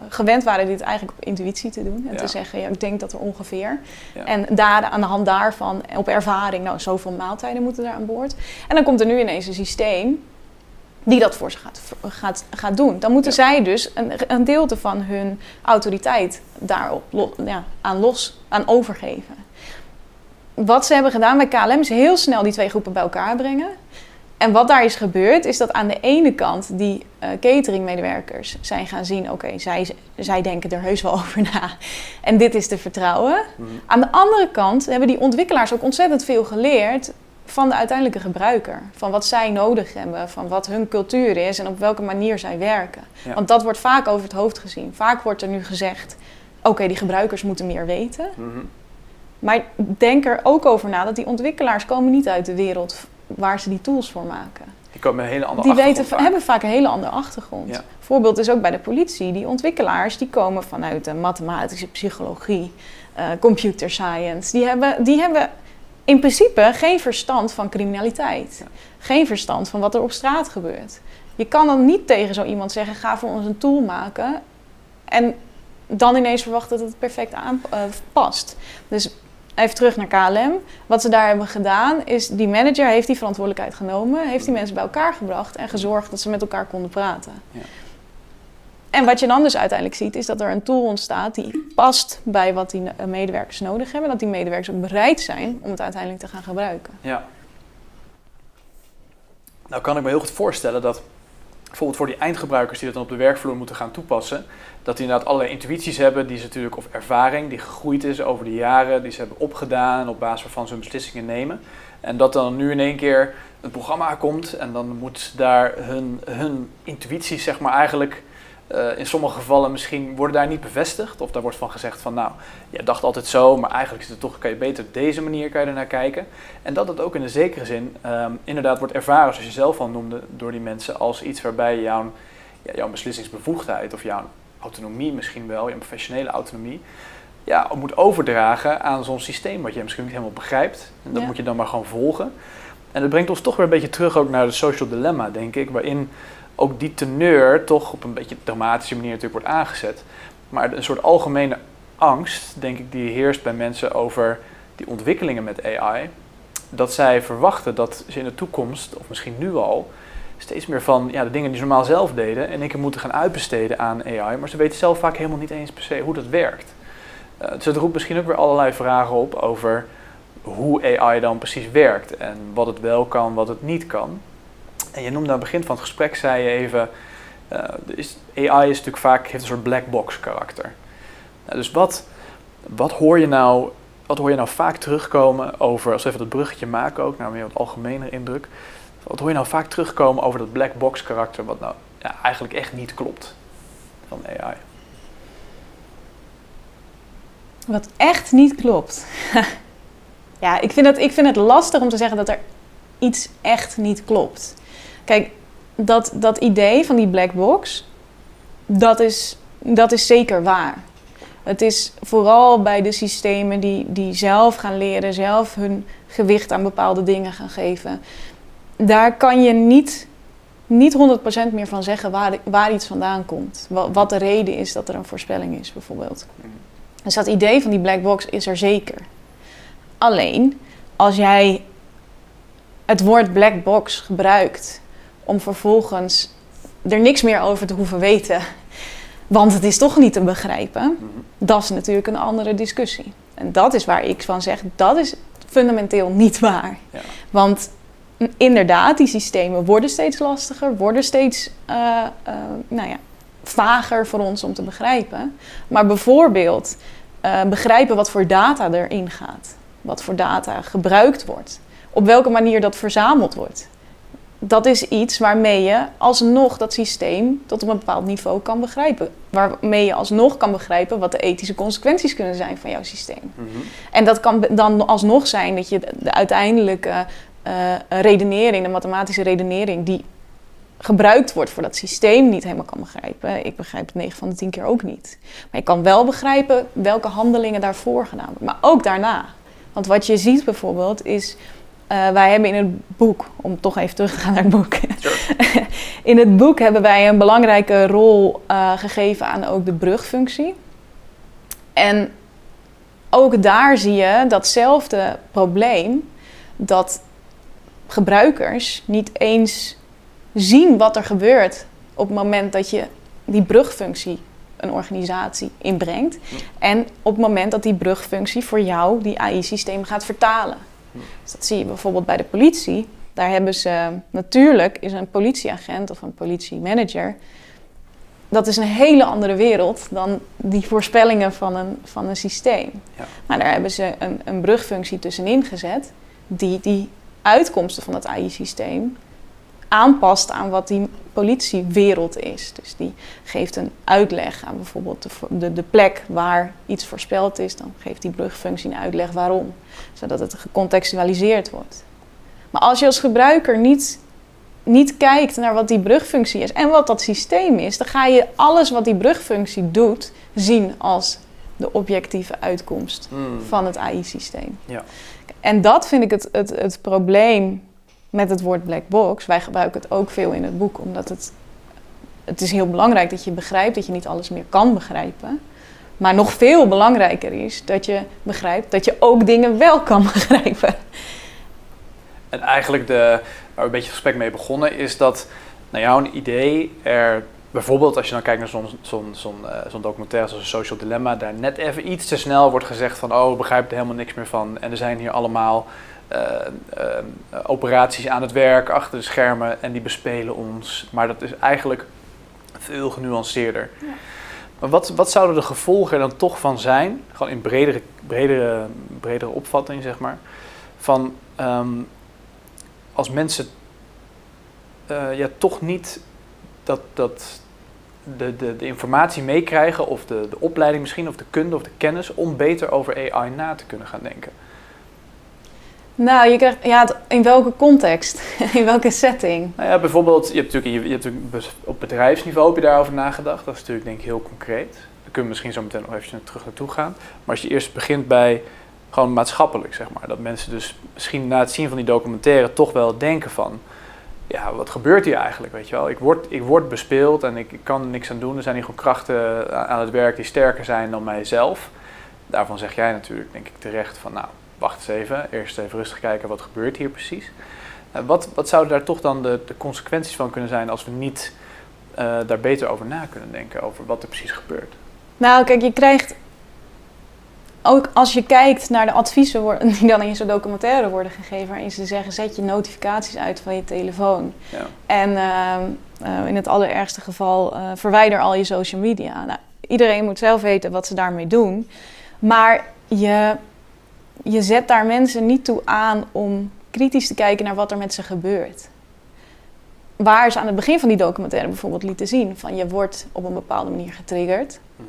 gewend waren dit eigenlijk op intuïtie te doen. En te zeggen, ja, ik denk dat er ongeveer. En daar, aan de hand daarvan, op ervaring, nou, zoveel maaltijden moeten er aan boord. En dan komt er nu ineens een systeem die dat voor ze gaat, gaat, gaat doen. Dan moeten zij dus een, een deelte van hun autoriteit daarop ja, aan los, aan overgeven. Wat ze hebben gedaan bij KLM is heel snel die twee groepen bij elkaar brengen. En wat daar is gebeurd, is dat aan de ene kant die uh, cateringmedewerkers zijn gaan zien: oké, zij, zij denken er heus wel over na. En dit is te vertrouwen. Mhm. Aan de andere kant hebben die ontwikkelaars ook ontzettend veel geleerd van de uiteindelijke gebruiker. Van wat zij nodig hebben, van wat hun cultuur is en op welke manier zij werken. Want dat wordt vaak over het hoofd gezien. Vaak wordt er nu gezegd: oké, die gebruikers moeten meer weten. Mm Maar denk er ook over na dat die ontwikkelaars komen niet uit de wereld waar ze die tools voor maken. Die komen een hele andere die achtergrond. Die hebben vaak een hele andere achtergrond. Voorbeeld is ook bij de politie. Die ontwikkelaars die komen vanuit de mathematische psychologie, uh, computer science. Die hebben, die hebben in principe geen verstand van criminaliteit. Geen verstand van wat er op straat gebeurt. Je kan dan niet tegen zo iemand zeggen: ga voor ons een tool maken. En dan ineens verwachten dat het perfect aanpast. Uh, dus even terug naar KLM. Wat ze daar hebben gedaan is: die manager heeft die verantwoordelijkheid genomen, heeft die mensen bij elkaar gebracht en gezorgd dat ze met elkaar konden praten. Ja. En wat je dan dus uiteindelijk ziet, is dat er een tool ontstaat die past bij wat die eh, medewerkers nodig hebben. Dat die medewerkers ook bereid zijn om het uiteindelijk te gaan gebruiken. Ja. Nou kan ik me heel goed voorstellen dat bijvoorbeeld voor die eindgebruikers die dat dan op de werkvloer moeten gaan toepassen, dat die inderdaad allerlei intuïties hebben, die ze natuurlijk, of ervaring die gegroeid is over de jaren, die ze hebben opgedaan op basis waarvan ze hun beslissingen nemen. En dat dan nu in één keer een programma komt en dan moet daar hun, hun intuïties zeg maar eigenlijk uh, in sommige gevallen misschien worden daar niet bevestigd. Of daar wordt van gezegd van nou, je dacht altijd zo, maar eigenlijk is het toch, kan je beter op deze manier kan je er naar kijken. En dat het ook in een zekere zin um, inderdaad wordt ervaren, zoals je zelf al noemde, door die mensen als iets waarbij jouw, ja, jouw beslissingsbevoegdheid of jouw autonomie misschien wel, je professionele autonomie, ja, moet overdragen aan zo'n systeem wat je misschien niet helemaal begrijpt. En dat moet je dan maar gewoon volgen. En dat brengt ons toch weer een beetje terug ook naar het social dilemma, denk ik, waarin ook die teneur toch op een beetje dramatische manier natuurlijk wordt aangezet. Maar een soort algemene angst, denk ik, die heerst bij mensen over die ontwikkelingen met AI. Dat zij verwachten dat ze in de toekomst, of misschien nu al, steeds meer van ja, de dingen die ze normaal zelf deden, en ik moeten gaan uitbesteden aan AI. Maar ze weten zelf vaak helemaal niet eens per se hoe dat werkt. Uh, dus het roept misschien ook weer allerlei vragen op over hoe AI dan precies werkt en wat het wel kan, wat het niet kan. En je noemde aan het begin van het gesprek, zei je even, uh, is, AI is natuurlijk vaak, heeft een soort black box karakter. Nou, dus wat, wat, hoor je nou, wat hoor je nou vaak terugkomen over, als we even dat bruggetje maken ook, naar meer wat algemener indruk. Wat hoor je nou vaak terugkomen over dat black box karakter, wat nou ja, eigenlijk echt niet klopt van AI? Wat echt niet klopt. ja, ik vind, het, ik vind het lastig om te zeggen dat er iets echt niet klopt. Kijk, dat, dat idee van die black box, dat is, dat is zeker waar. Het is vooral bij de systemen die, die zelf gaan leren, zelf hun gewicht aan bepaalde dingen gaan geven. Daar kan je niet, niet 100% meer van zeggen waar, waar iets vandaan komt. Wat, wat de reden is dat er een voorspelling is, bijvoorbeeld. Dus dat idee van die black box is er zeker. Alleen, als jij het woord black box gebruikt om vervolgens er niks meer over te hoeven weten. Want het is toch niet te begrijpen. Mhm. Dat is natuurlijk een andere discussie. En dat is waar ik van zeg, dat is fundamenteel niet waar. Ja. Want inderdaad, die systemen worden steeds lastiger, worden steeds uh, uh, nou ja, vager voor ons om te begrijpen. Maar bijvoorbeeld uh, begrijpen wat voor data erin gaat, wat voor data gebruikt wordt, op welke manier dat verzameld wordt dat is iets waarmee je alsnog dat systeem tot een bepaald niveau kan begrijpen. Waarmee je alsnog kan begrijpen wat de ethische consequenties kunnen zijn van jouw systeem. Mhm. En dat kan dan alsnog zijn dat je de, de uiteindelijke eh, redenering, de mathematische redenering, die gebruikt wordt voor dat systeem, niet helemaal kan begrijpen. Ik begrijp het 9 van de 10 keer ook niet. Maar je kan wel begrijpen welke handelingen daarvoor gedaan worden, maar ook daarna. Want wat je ziet bijvoorbeeld is eh, wij hebben in het boek, om toch even terug te gaan naar het boek. in het boek hebben wij een belangrijke rol uh, gegeven aan ook de brugfunctie. En ook daar zie je datzelfde probleem dat gebruikers niet eens zien wat er gebeurt op het moment dat je die brugfunctie een organisatie inbrengt. En op het moment dat die brugfunctie voor jou die AI-systeem gaat vertalen. Dus dat zie je bijvoorbeeld bij de politie. Daar hebben ze natuurlijk is een politieagent of een politiemanager. Dat is een hele andere wereld dan die voorspellingen van een, van een systeem. Ja. Maar daar hebben ze een, een brugfunctie tussenin gezet die die uitkomsten van het AI-systeem aanpast aan wat die politiewereld is. Dus die geeft een uitleg aan bijvoorbeeld de, de, de, plek waar iets voorspeld is. Dan geeft die brugfunctie een uitleg waarom, zodat het gecontextualiseerd wordt. Maar als je als gebruiker niet, niet kijkt naar wat die brugfunctie is en wat dat systeem is, dan ga je alles wat die brugfunctie doet zien als de objectieve uitkomst hmm. van het AI-systeem. Ja. En dat vind ik het, het, het probleem met het woord black box. Wij gebruiken het ook veel in het boek, omdat het, het is heel belangrijk dat je begrijpt dat je niet alles meer kan begrijpen. Maar nog veel belangrijker is dat je begrijpt dat je ook dingen wel kan begrijpen. En eigenlijk de, waar we een beetje gesprek mee begonnen, is dat naar jouw idee er bijvoorbeeld als je dan kijkt naar zo'n uh, documentaire zoals Social Dilemma, daar net even iets te snel wordt gezegd van oh, we er helemaal niks meer van. En er zijn hier allemaal operaties aan het werk achter de schermen en die bespelen ons. Maar dat is eigenlijk veel genuanceerder. Ja. Maar wat, wat zouden de gevolgen er dan toch van zijn, gewoon in bredere, bredere, bredere opvatting zeg maar, van um, als mensen uh, ja, toch niet dat, dat de, de, de informatie meekrijgen of de, de opleiding misschien of de kunde of de kennis om beter over AI na te kunnen gaan denken? Nou, je ja, in welke context? in welke setting? Nou ja, bijvoorbeeld, je hebt natuurlijk, je, hebt op bedrijfsniveau heb je daarover nagedacht. Dat is natuurlijk denk ik heel concreet. Daar kunnen we misschien zo meteen nog even terug naartoe gaan. Maar als je eerst begint bij gewoon maatschappelijk, zeg maar. Dat mensen dus misschien na het zien van die documentaire toch wel denken van... Ja, wat gebeurt hier eigenlijk, weet je wel? Ik word, ik word bespeeld en ik, ik kan er niks aan doen. Er zijn hier gewoon krachten aan het werk die sterker zijn dan mijzelf. Daarvan zeg jij natuurlijk, denk ik terecht, van nou wacht eens even, eerst even rustig kijken wat gebeurt hier precies. Uh, wat, wat zouden daar toch dan de, de, consequenties van kunnen zijn als we niet uh, daar beter over na kunnen denken, over wat er precies gebeurt? Nou, kijk, je krijgt ook als je kijkt naar de adviezen die dan in zo'n documentaire worden gegeven, waarin ze zeggen: zet je notificaties uit van je telefoon. Ja. En uh, in het allerergste geval verwijder al je social media. Nou, iedereen moet zelf weten wat ze daarmee doen. Maar je je zet daar mensen niet toe aan om kritisch te kijken naar wat er met ze gebeurt. Waar ze aan het begin van die documentaire bijvoorbeeld lieten zien van je wordt op een bepaalde manier getriggerd, mhm.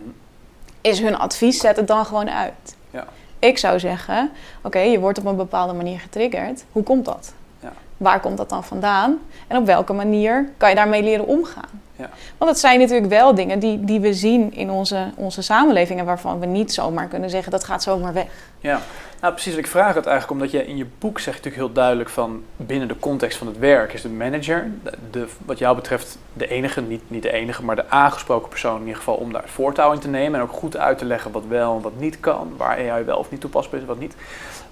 is hun advies zet het dan gewoon uit. Ja. Ik zou zeggen, oké, je wordt op een bepaalde manier getriggerd. Hoe komt dat? Ja. Waar komt dat dan vandaan? En op welke manier kan je daarmee leren omgaan? Ja. Want het zijn natuurlijk wel dingen die, die we zien in onze, onze samenleving en waarvan we niet zomaar kunnen zeggen dat gaat zomaar weg. Ja, nou precies. Ik vraag het eigenlijk omdat je in je boek zegt natuurlijk heel duidelijk van binnen de context van het werk is de manager, de, wat jou betreft de enige, niet, niet de enige, maar de aangesproken persoon in ieder geval om daar voortouw in te nemen en ook goed uit te leggen wat wel en wat niet kan, waar AI wel of niet toepasbaar is en wat niet.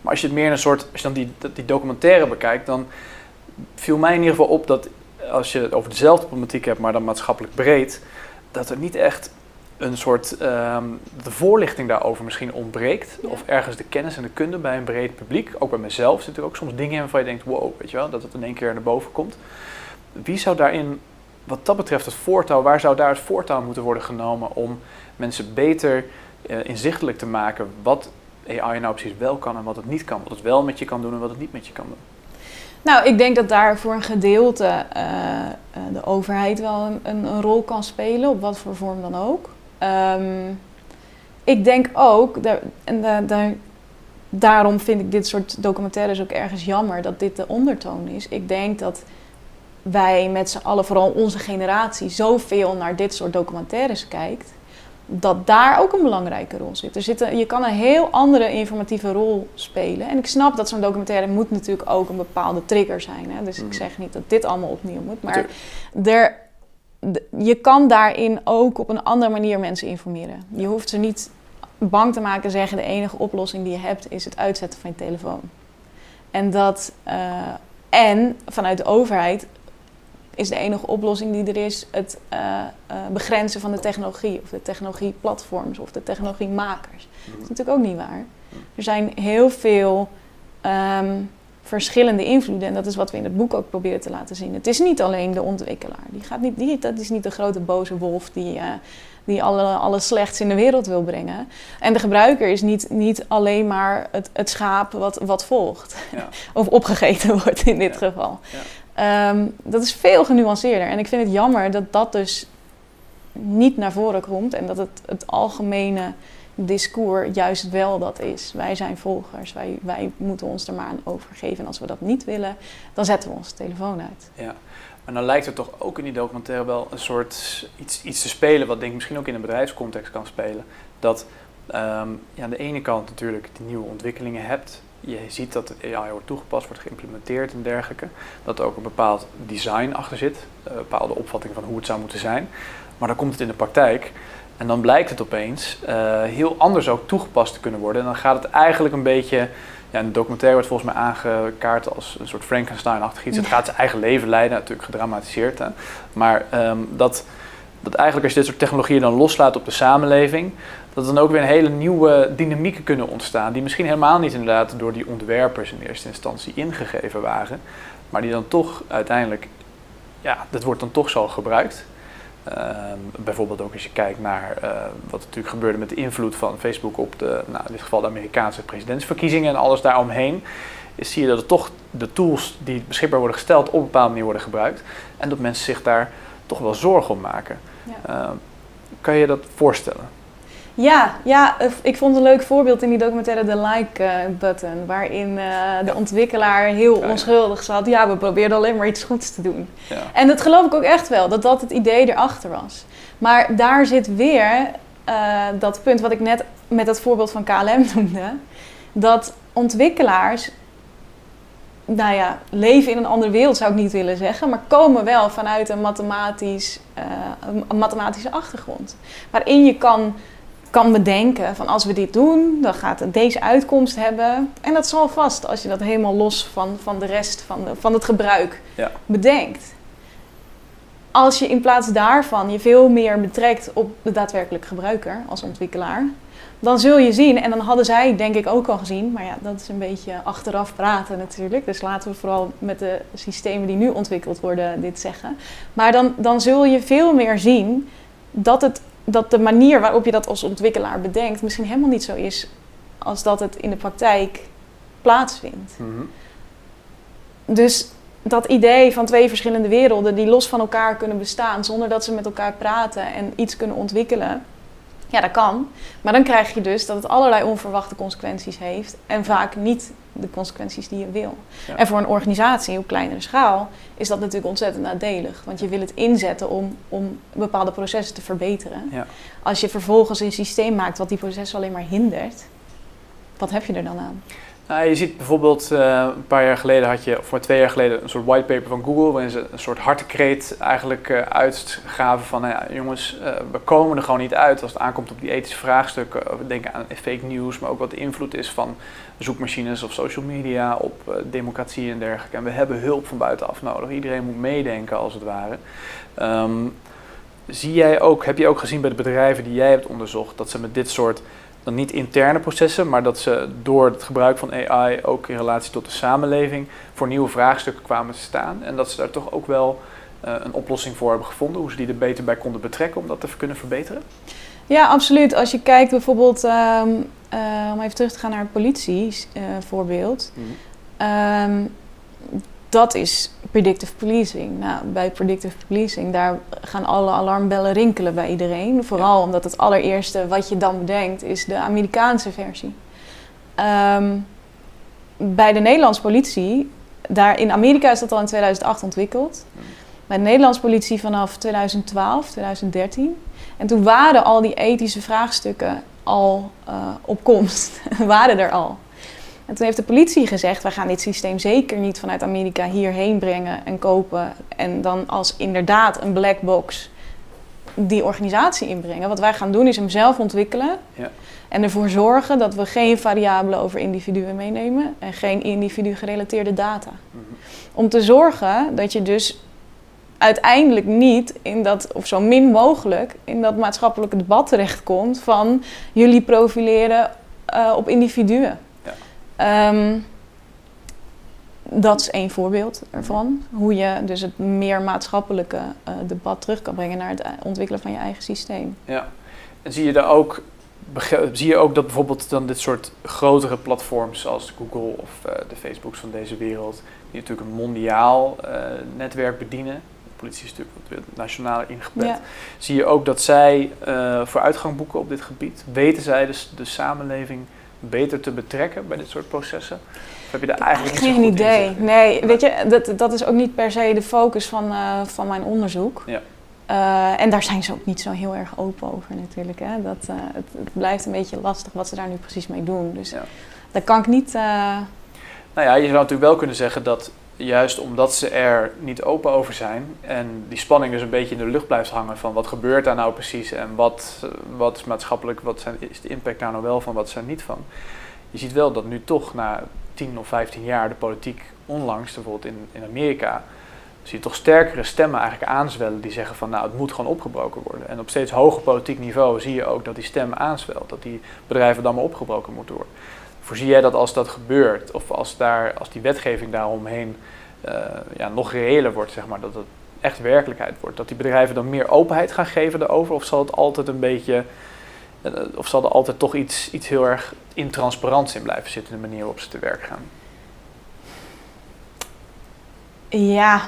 Maar als je het meer een soort, als je dan die, die documentaire bekijkt, dan viel mij in ieder geval op dat als je het over dezelfde problematiek hebt, maar dan maatschappelijk breed, dat er niet echt een soort um, de voorlichting daarover misschien ontbreekt. Of ergens de kennis en de kunde bij een breed publiek. Ook bij mezelf zitten er ook soms dingen in waarvan je denkt, wow, weet je wel, dat het in één keer naar boven komt. Wie zou daarin, wat dat betreft, het voortouw, waar zou daar het voortouw moeten worden genomen om mensen beter uh, inzichtelijk te maken wat AI nou precies wel kan en wat het niet kan. Wat het wel met je kan doen en wat het niet met je kan doen. Nou, ik denk dat daar voor een gedeelte eh, eh, de overheid wel een, een, rol kan spelen, op wat voor vorm dan ook. Ehm, ik denk ook, daar, en daar, daarom vind ik dit soort documentaires ook ergens jammer dat dit de ondertoon is. Ik denk dat wij met z'n allen, vooral onze generatie, zoveel naar dit soort documentaires kijkt dat daar ook een belangrijke rol zit. Er zit je kan een heel andere informatieve rol spelen. En ik snap dat zo'n documentaire moet natuurlijk ook een bepaalde trigger zijn. Hè? Dus ik mm. zeg niet dat dit allemaal opnieuw moet. Maar er, je kan daarin ook op een andere manier mensen informeren. Je hoeft ze niet bang te maken zeggen... de enige oplossing die je hebt is het uitzetten van je telefoon. En, dat, uh, en vanuit de overheid is de enige oplossing die er is het uh, uh, begrenzen van de technologie of de technologieplatforms of de technologiemakers. Dat is mhm. natuurlijk ook niet waar. Er zijn heel veel um, verschillende invloeden en dat is wat we in het boek ook proberen te laten zien. Het is niet alleen de ontwikkelaar. Die gaat niet, die, dat is niet de grote boze wolf die, uh, die alle, alle slechts in de wereld wil brengen. En de gebruiker is niet, niet alleen maar het, het schaap wat, wat volgt. Ja. of opgegeten wordt in dit geval. Ja. Um, dat is veel genuanceerder. En ik vind het jammer dat dat dus niet naar voren komt en dat het, het algemene discours juist wel dat is. Wij zijn volgers, wij, wij moeten ons er maar aan overgeven. En als we dat niet willen, dan zetten we onze telefoon uit. Ja, maar dan lijkt er toch ook in die documentaire wel een soort iets, iets te spelen, wat denk ik misschien ook in een bedrijfscontext kan spelen. Dat um, ja, aan de ene kant natuurlijk die nieuwe ontwikkelingen hebt, je ziet dat AI wordt toegepast, wordt geïmplementeerd en dergelijke. Dat er ook een bepaald design achter zit, een bepaalde opvatting van hoe het zou moeten zijn. Maar dan komt het in de praktijk en dan blijkt het opeens uh, heel anders ook toegepast te kunnen worden. En dan gaat het eigenlijk een beetje, ja, in de documentaire wordt volgens mij aangekaart als een soort Frankenstein-achtig iets. Het gaat zijn eigen leven leiden, natuurlijk gedramatiseerd. Hè. Maar um, dat, dat eigenlijk als je dit soort technologieën dan loslaat op de samenleving, dat er dan ook weer een hele nieuwe dynamieken kunnen ontstaan. Die misschien helemaal niet inderdaad door die ontwerpers in eerste instantie ingegeven waren. Maar die dan toch uiteindelijk, ja, dat wordt dan toch zo gebruikt. Ehm, bijvoorbeeld ook als je kijkt naar uh, wat natuurlijk gebeurde met de invloed van Facebook op de, nou, in dit geval de Amerikaanse presidentsverkiezingen en alles daaromheen. Is, zie je dat er toch de tools die beschikbaar worden gesteld op een bepaalde manier worden gebruikt. En dat mensen zich daar toch wel zorgen om maken. Ja. Ehm, kan je dat voorstellen? Ja, ja, ik vond een leuk voorbeeld in die documentaire de like-button, waarin uh, de ontwikkelaar heel onschuldig zat. Ja, we probeerden alleen maar iets goeds te doen. Ja. En dat geloof ik ook echt wel, dat dat het idee erachter was. Maar daar zit weer uh, dat punt wat ik net met dat voorbeeld van KLM noemde, dat ontwikkelaars nou ja, leven in een andere wereld zou ik niet willen zeggen, maar komen wel vanuit een, mathematisch, uh, een mathematische achtergrond. Waarin je kan kan bedenken van als we dit doen, dan gaat het deze uitkomst hebben. En dat zal vast als je dat helemaal los van, van de rest van, de, van het gebruik ja. bedenkt. Als je in plaats daarvan je veel meer betrekt op de daadwerkelijke gebruiker als ontwikkelaar, dan zul je zien, en dan hadden zij denk ik ook al gezien, maar ja, dat is een beetje achteraf praten natuurlijk. Dus laten we vooral met de systemen die nu ontwikkeld worden dit zeggen. Maar dan, dan zul je veel meer zien dat het dat de manier waarop je dat als ontwikkelaar bedenkt misschien helemaal niet zo is als dat het in de praktijk plaatsvindt. Mhm. Dus dat idee van twee verschillende werelden die los van elkaar kunnen bestaan zonder dat ze met elkaar praten en iets kunnen ontwikkelen, ja, dat kan. Maar dan krijg je dus dat het allerlei onverwachte consequenties heeft en vaak niet de consequenties die je wil. En voor een organisatie op kleinere schaal is dat natuurlijk ontzettend nadelig. Want je wil het inzetten om, om bepaalde processen te verbeteren. Ja. Als je vervolgens een systeem maakt wat die processen alleen maar hindert, wat heb je er dan aan? Nou, je ziet bijvoorbeeld, uh, een paar jaar geleden had je, of maar twee jaar geleden, een soort whitepaper van Google, waarin ze een soort hartekreet eigenlijk uh, uitgaven van, nou ja, jongens, uh, we komen er gewoon niet uit als het aankomt op die ethische vraagstukken. We denken aan fake news, maar ook wat de invloed is van zoekmachines of social media op democratie en dergelijke. En we hebben hulp van buitenaf nodig. Iedereen moet meedenken als het ware. Um, zie jij ook, heb je ook gezien bij de bedrijven die jij hebt onderzocht, dat ze met dit soort dan niet interne processen, maar dat ze door het gebruik van AI ook in relatie tot de samenleving voor nieuwe vraagstukken kwamen te staan. En dat ze daar toch ook wel uh, een oplossing voor hebben gevonden, hoe ze die er beter bij konden betrekken om dat te kunnen verbeteren? Ja, absoluut. Als je kijkt bijvoorbeeld, um, uh, om even terug te gaan naar het politie-voorbeeld. Uh, mm dat is predictive policing. Nou, bij predictive policing, daar gaan alle alarmbellen rinkelen bij iedereen. Vooral omdat het allereerste wat je dan bedenkt is de Amerikaanse versie. Ehm, bij de Nederlandse politie, daar in Amerika is dat al in 2008 ontwikkeld. Bij de Nederlandse politie vanaf 2012, 2013. En toen waren al die ethische vraagstukken al uh, op komst, waren er al. En toen heeft de politie gezegd: wij gaan dit systeem zeker niet vanuit Amerika hierheen brengen en kopen. En dan als inderdaad een black box die organisatie inbrengen. Wat wij gaan doen is hem zelf ontwikkelen. Ja. En ervoor zorgen dat we geen variabelen over individuen meenemen en geen individu gerelateerde data. Mhm. Om te zorgen dat je dus uiteindelijk niet in dat, of zo min mogelijk, in dat maatschappelijke debat terechtkomt van jullie profileren uh, op individuen. Ehm, dat is één voorbeeld ervan. Hoe je dus het meer maatschappelijke uh, debat terug kan brengen naar het eh, ontwikkelen van je eigen systeem. Ja, en zie je daar ook, zie je ook dat bijvoorbeeld dan dit soort grotere platforms zoals Google of uh, de Facebooks van deze wereld, die natuurlijk een mondiaal netwerk bedienen, de politie is natuurlijk nationaal ingebed, zie je ook dat zij vooruitgang boeken op dit gebied? Weten zij dus de samenleving beter te betrekken bij dit soort processen? Of heb je daar eigenlijk geen idee? Nee, weet je, dat, dat is ook niet per se de focus van, uh, van mijn onderzoek. Ja. Uh, en daar zijn ze ook niet zo heel erg open over natuurlijk. Hè. Dat, uh, het, het, blijft een beetje lastig wat ze daar nu precies mee doen. Dus ja. dat kan ik niet... Nou ja, je zou natuurlijk wel kunnen zeggen dat juist omdat ze er niet open over zijn en die spanning dus een beetje in de lucht blijft hangen van wat gebeurt daar nou precies en wat, wat is maatschappelijk, wat zijn, is de impact daar nou wel van, wat is er niet van. Je ziet wel dat nu toch na 10 of 15 jaar de politiek onlangs, bijvoorbeeld in, in Amerika, zie je toch sterkere stemmen eigenlijk aanzwellen die zeggen van nou het moet gewoon opgebroken worden. En op steeds hoger politiek niveau zie je ook dat die stem aanzwelt, dat die bedrijven dan maar opgebroken moeten worden. Voorzie jij dat als dat gebeurt, of als, daar, als die wetgeving daaromheen uh, ja, nog reëler wordt, zeg maar, dat het echt werkelijkheid wordt, dat die bedrijven dan meer openheid gaan geven daarover, of zal het altijd een beetje, uh, of zal er altijd toch iets, iets heel erg intransparants in blijven zitten, in de manier waarop ze te werk gaan? Ja,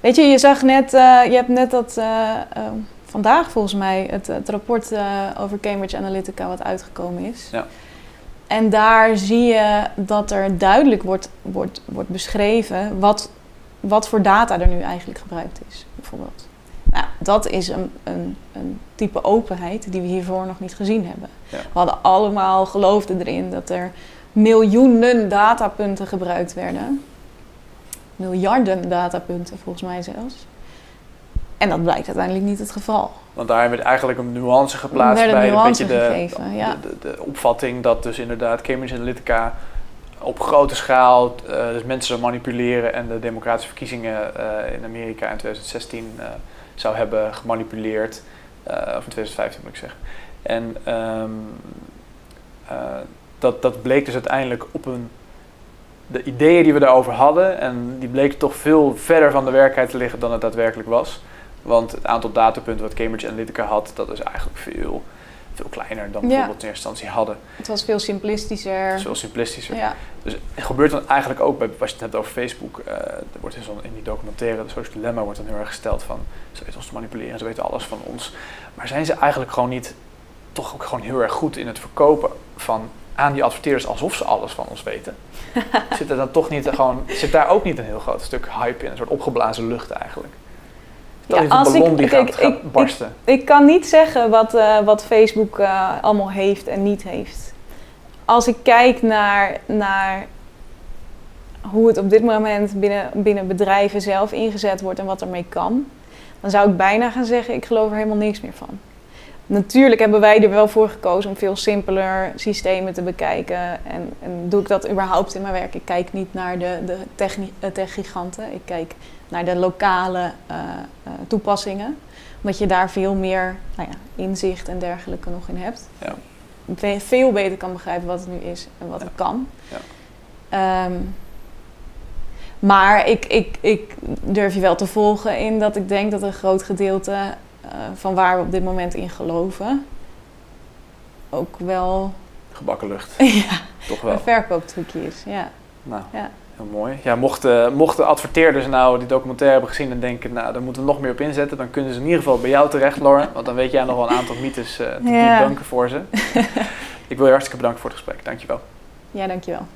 weet je, je zag net, uh, je hebt net dat vandaag volgens mij het, het rapport over Cambridge Analytica wat uitgekomen is. Ja. En daar zie je dat er duidelijk wordt, wordt, wordt beschreven wat, wat voor data er nu eigenlijk gebruikt is, bijvoorbeeld. Nou, dat is een, een, een type openheid die we hiervoor nog niet gezien hebben. We hadden allemaal geloofden erin dat er miljoenen datapunten gebruikt werden. Miljarden datapunten, volgens mij zelfs. En dat blijkt uiteindelijk niet het geval. Want daar hebben we eigenlijk een nuance geplaatst bij een beetje de, de, de, opvatting dat dus inderdaad Cambridge Analytica op grote schaal uh, dus mensen zou manipuleren en de democratische verkiezingen uh, in Amerika in 2016 uh, eh, zou hebben gemanipuleerd. of in 2015 moet ik zeggen. En um, dat, dat bleek dus uiteindelijk op een de ideeën die we daarover hadden, en die bleken toch veel verder van de werkelijkheid te liggen dan het daadwerkelijk was. Want het aantal datapunten wat Cambridge Analytica had, dat is eigenlijk veel, veel kleiner dan we bijvoorbeeld in eerste instantie hadden. Het was veel simplistischer. veel simplistischer. Ja. Dus het gebeurt dan eigenlijk ook, bij, als je het hebt over Facebook, uh, er wordt in, in die documentaire, de social dilemma wordt dan heel erg gesteld van, ze weten ons te manipuleren, ze weten alles van ons. Maar zijn ze eigenlijk gewoon niet, toch ook gewoon heel erg goed in het verkopen van aan die adverteerders alsof ze alles van ons weten? zit er dan toch niet gewoon, zit daar ook niet een heel groot stuk hype in, een soort opgeblazen lucht eigenlijk? Ja, als ik, die gaat, ik, barsten. Ik, ik, kan niet zeggen wat, uh, wat Facebook uh, allemaal heeft en niet heeft. Als ik kijk naar, naar hoe het op dit moment binnen, binnen bedrijven zelf ingezet wordt en wat ermee kan, dan zou ik bijna gaan zeggen: ik geloof er helemaal niks meer van. Natuurlijk hebben wij er wel voor gekozen om veel simpeler systemen te bekijken. En, en doe ik dat überhaupt in mijn werk? Ik kijk niet naar de, de tech-giganten. Ik kijk naar de lokale uh, uh, toepassingen. Omdat je daar veel meer nou ja, inzicht en dergelijke nog in hebt. Ja. Veel beter kan begrijpen wat het nu is en wat ja. het kan. Ja. Um, maar ik, ik, ik durf je wel te volgen in dat ik denk dat een groot gedeelte uh, van waar we op dit moment in geloven ook wel. Gebakken lucht. ja, Toch wel. Een verkooptrucje is. Ja. Nou, ja. Heel mooi. Ja, mochten, mochten adverteerders nou die documentaire hebben gezien en denken, nou, daar moeten we nog meer op inzetten, dan kunnen ze in ieder geval bij jou terecht, Lauren. Want dan weet jij nog wel een aantal mythes uh, te Ja. voor ze. Ik wil je hartstikke bedanken voor het gesprek. Dankjewel. Ja, dankjewel.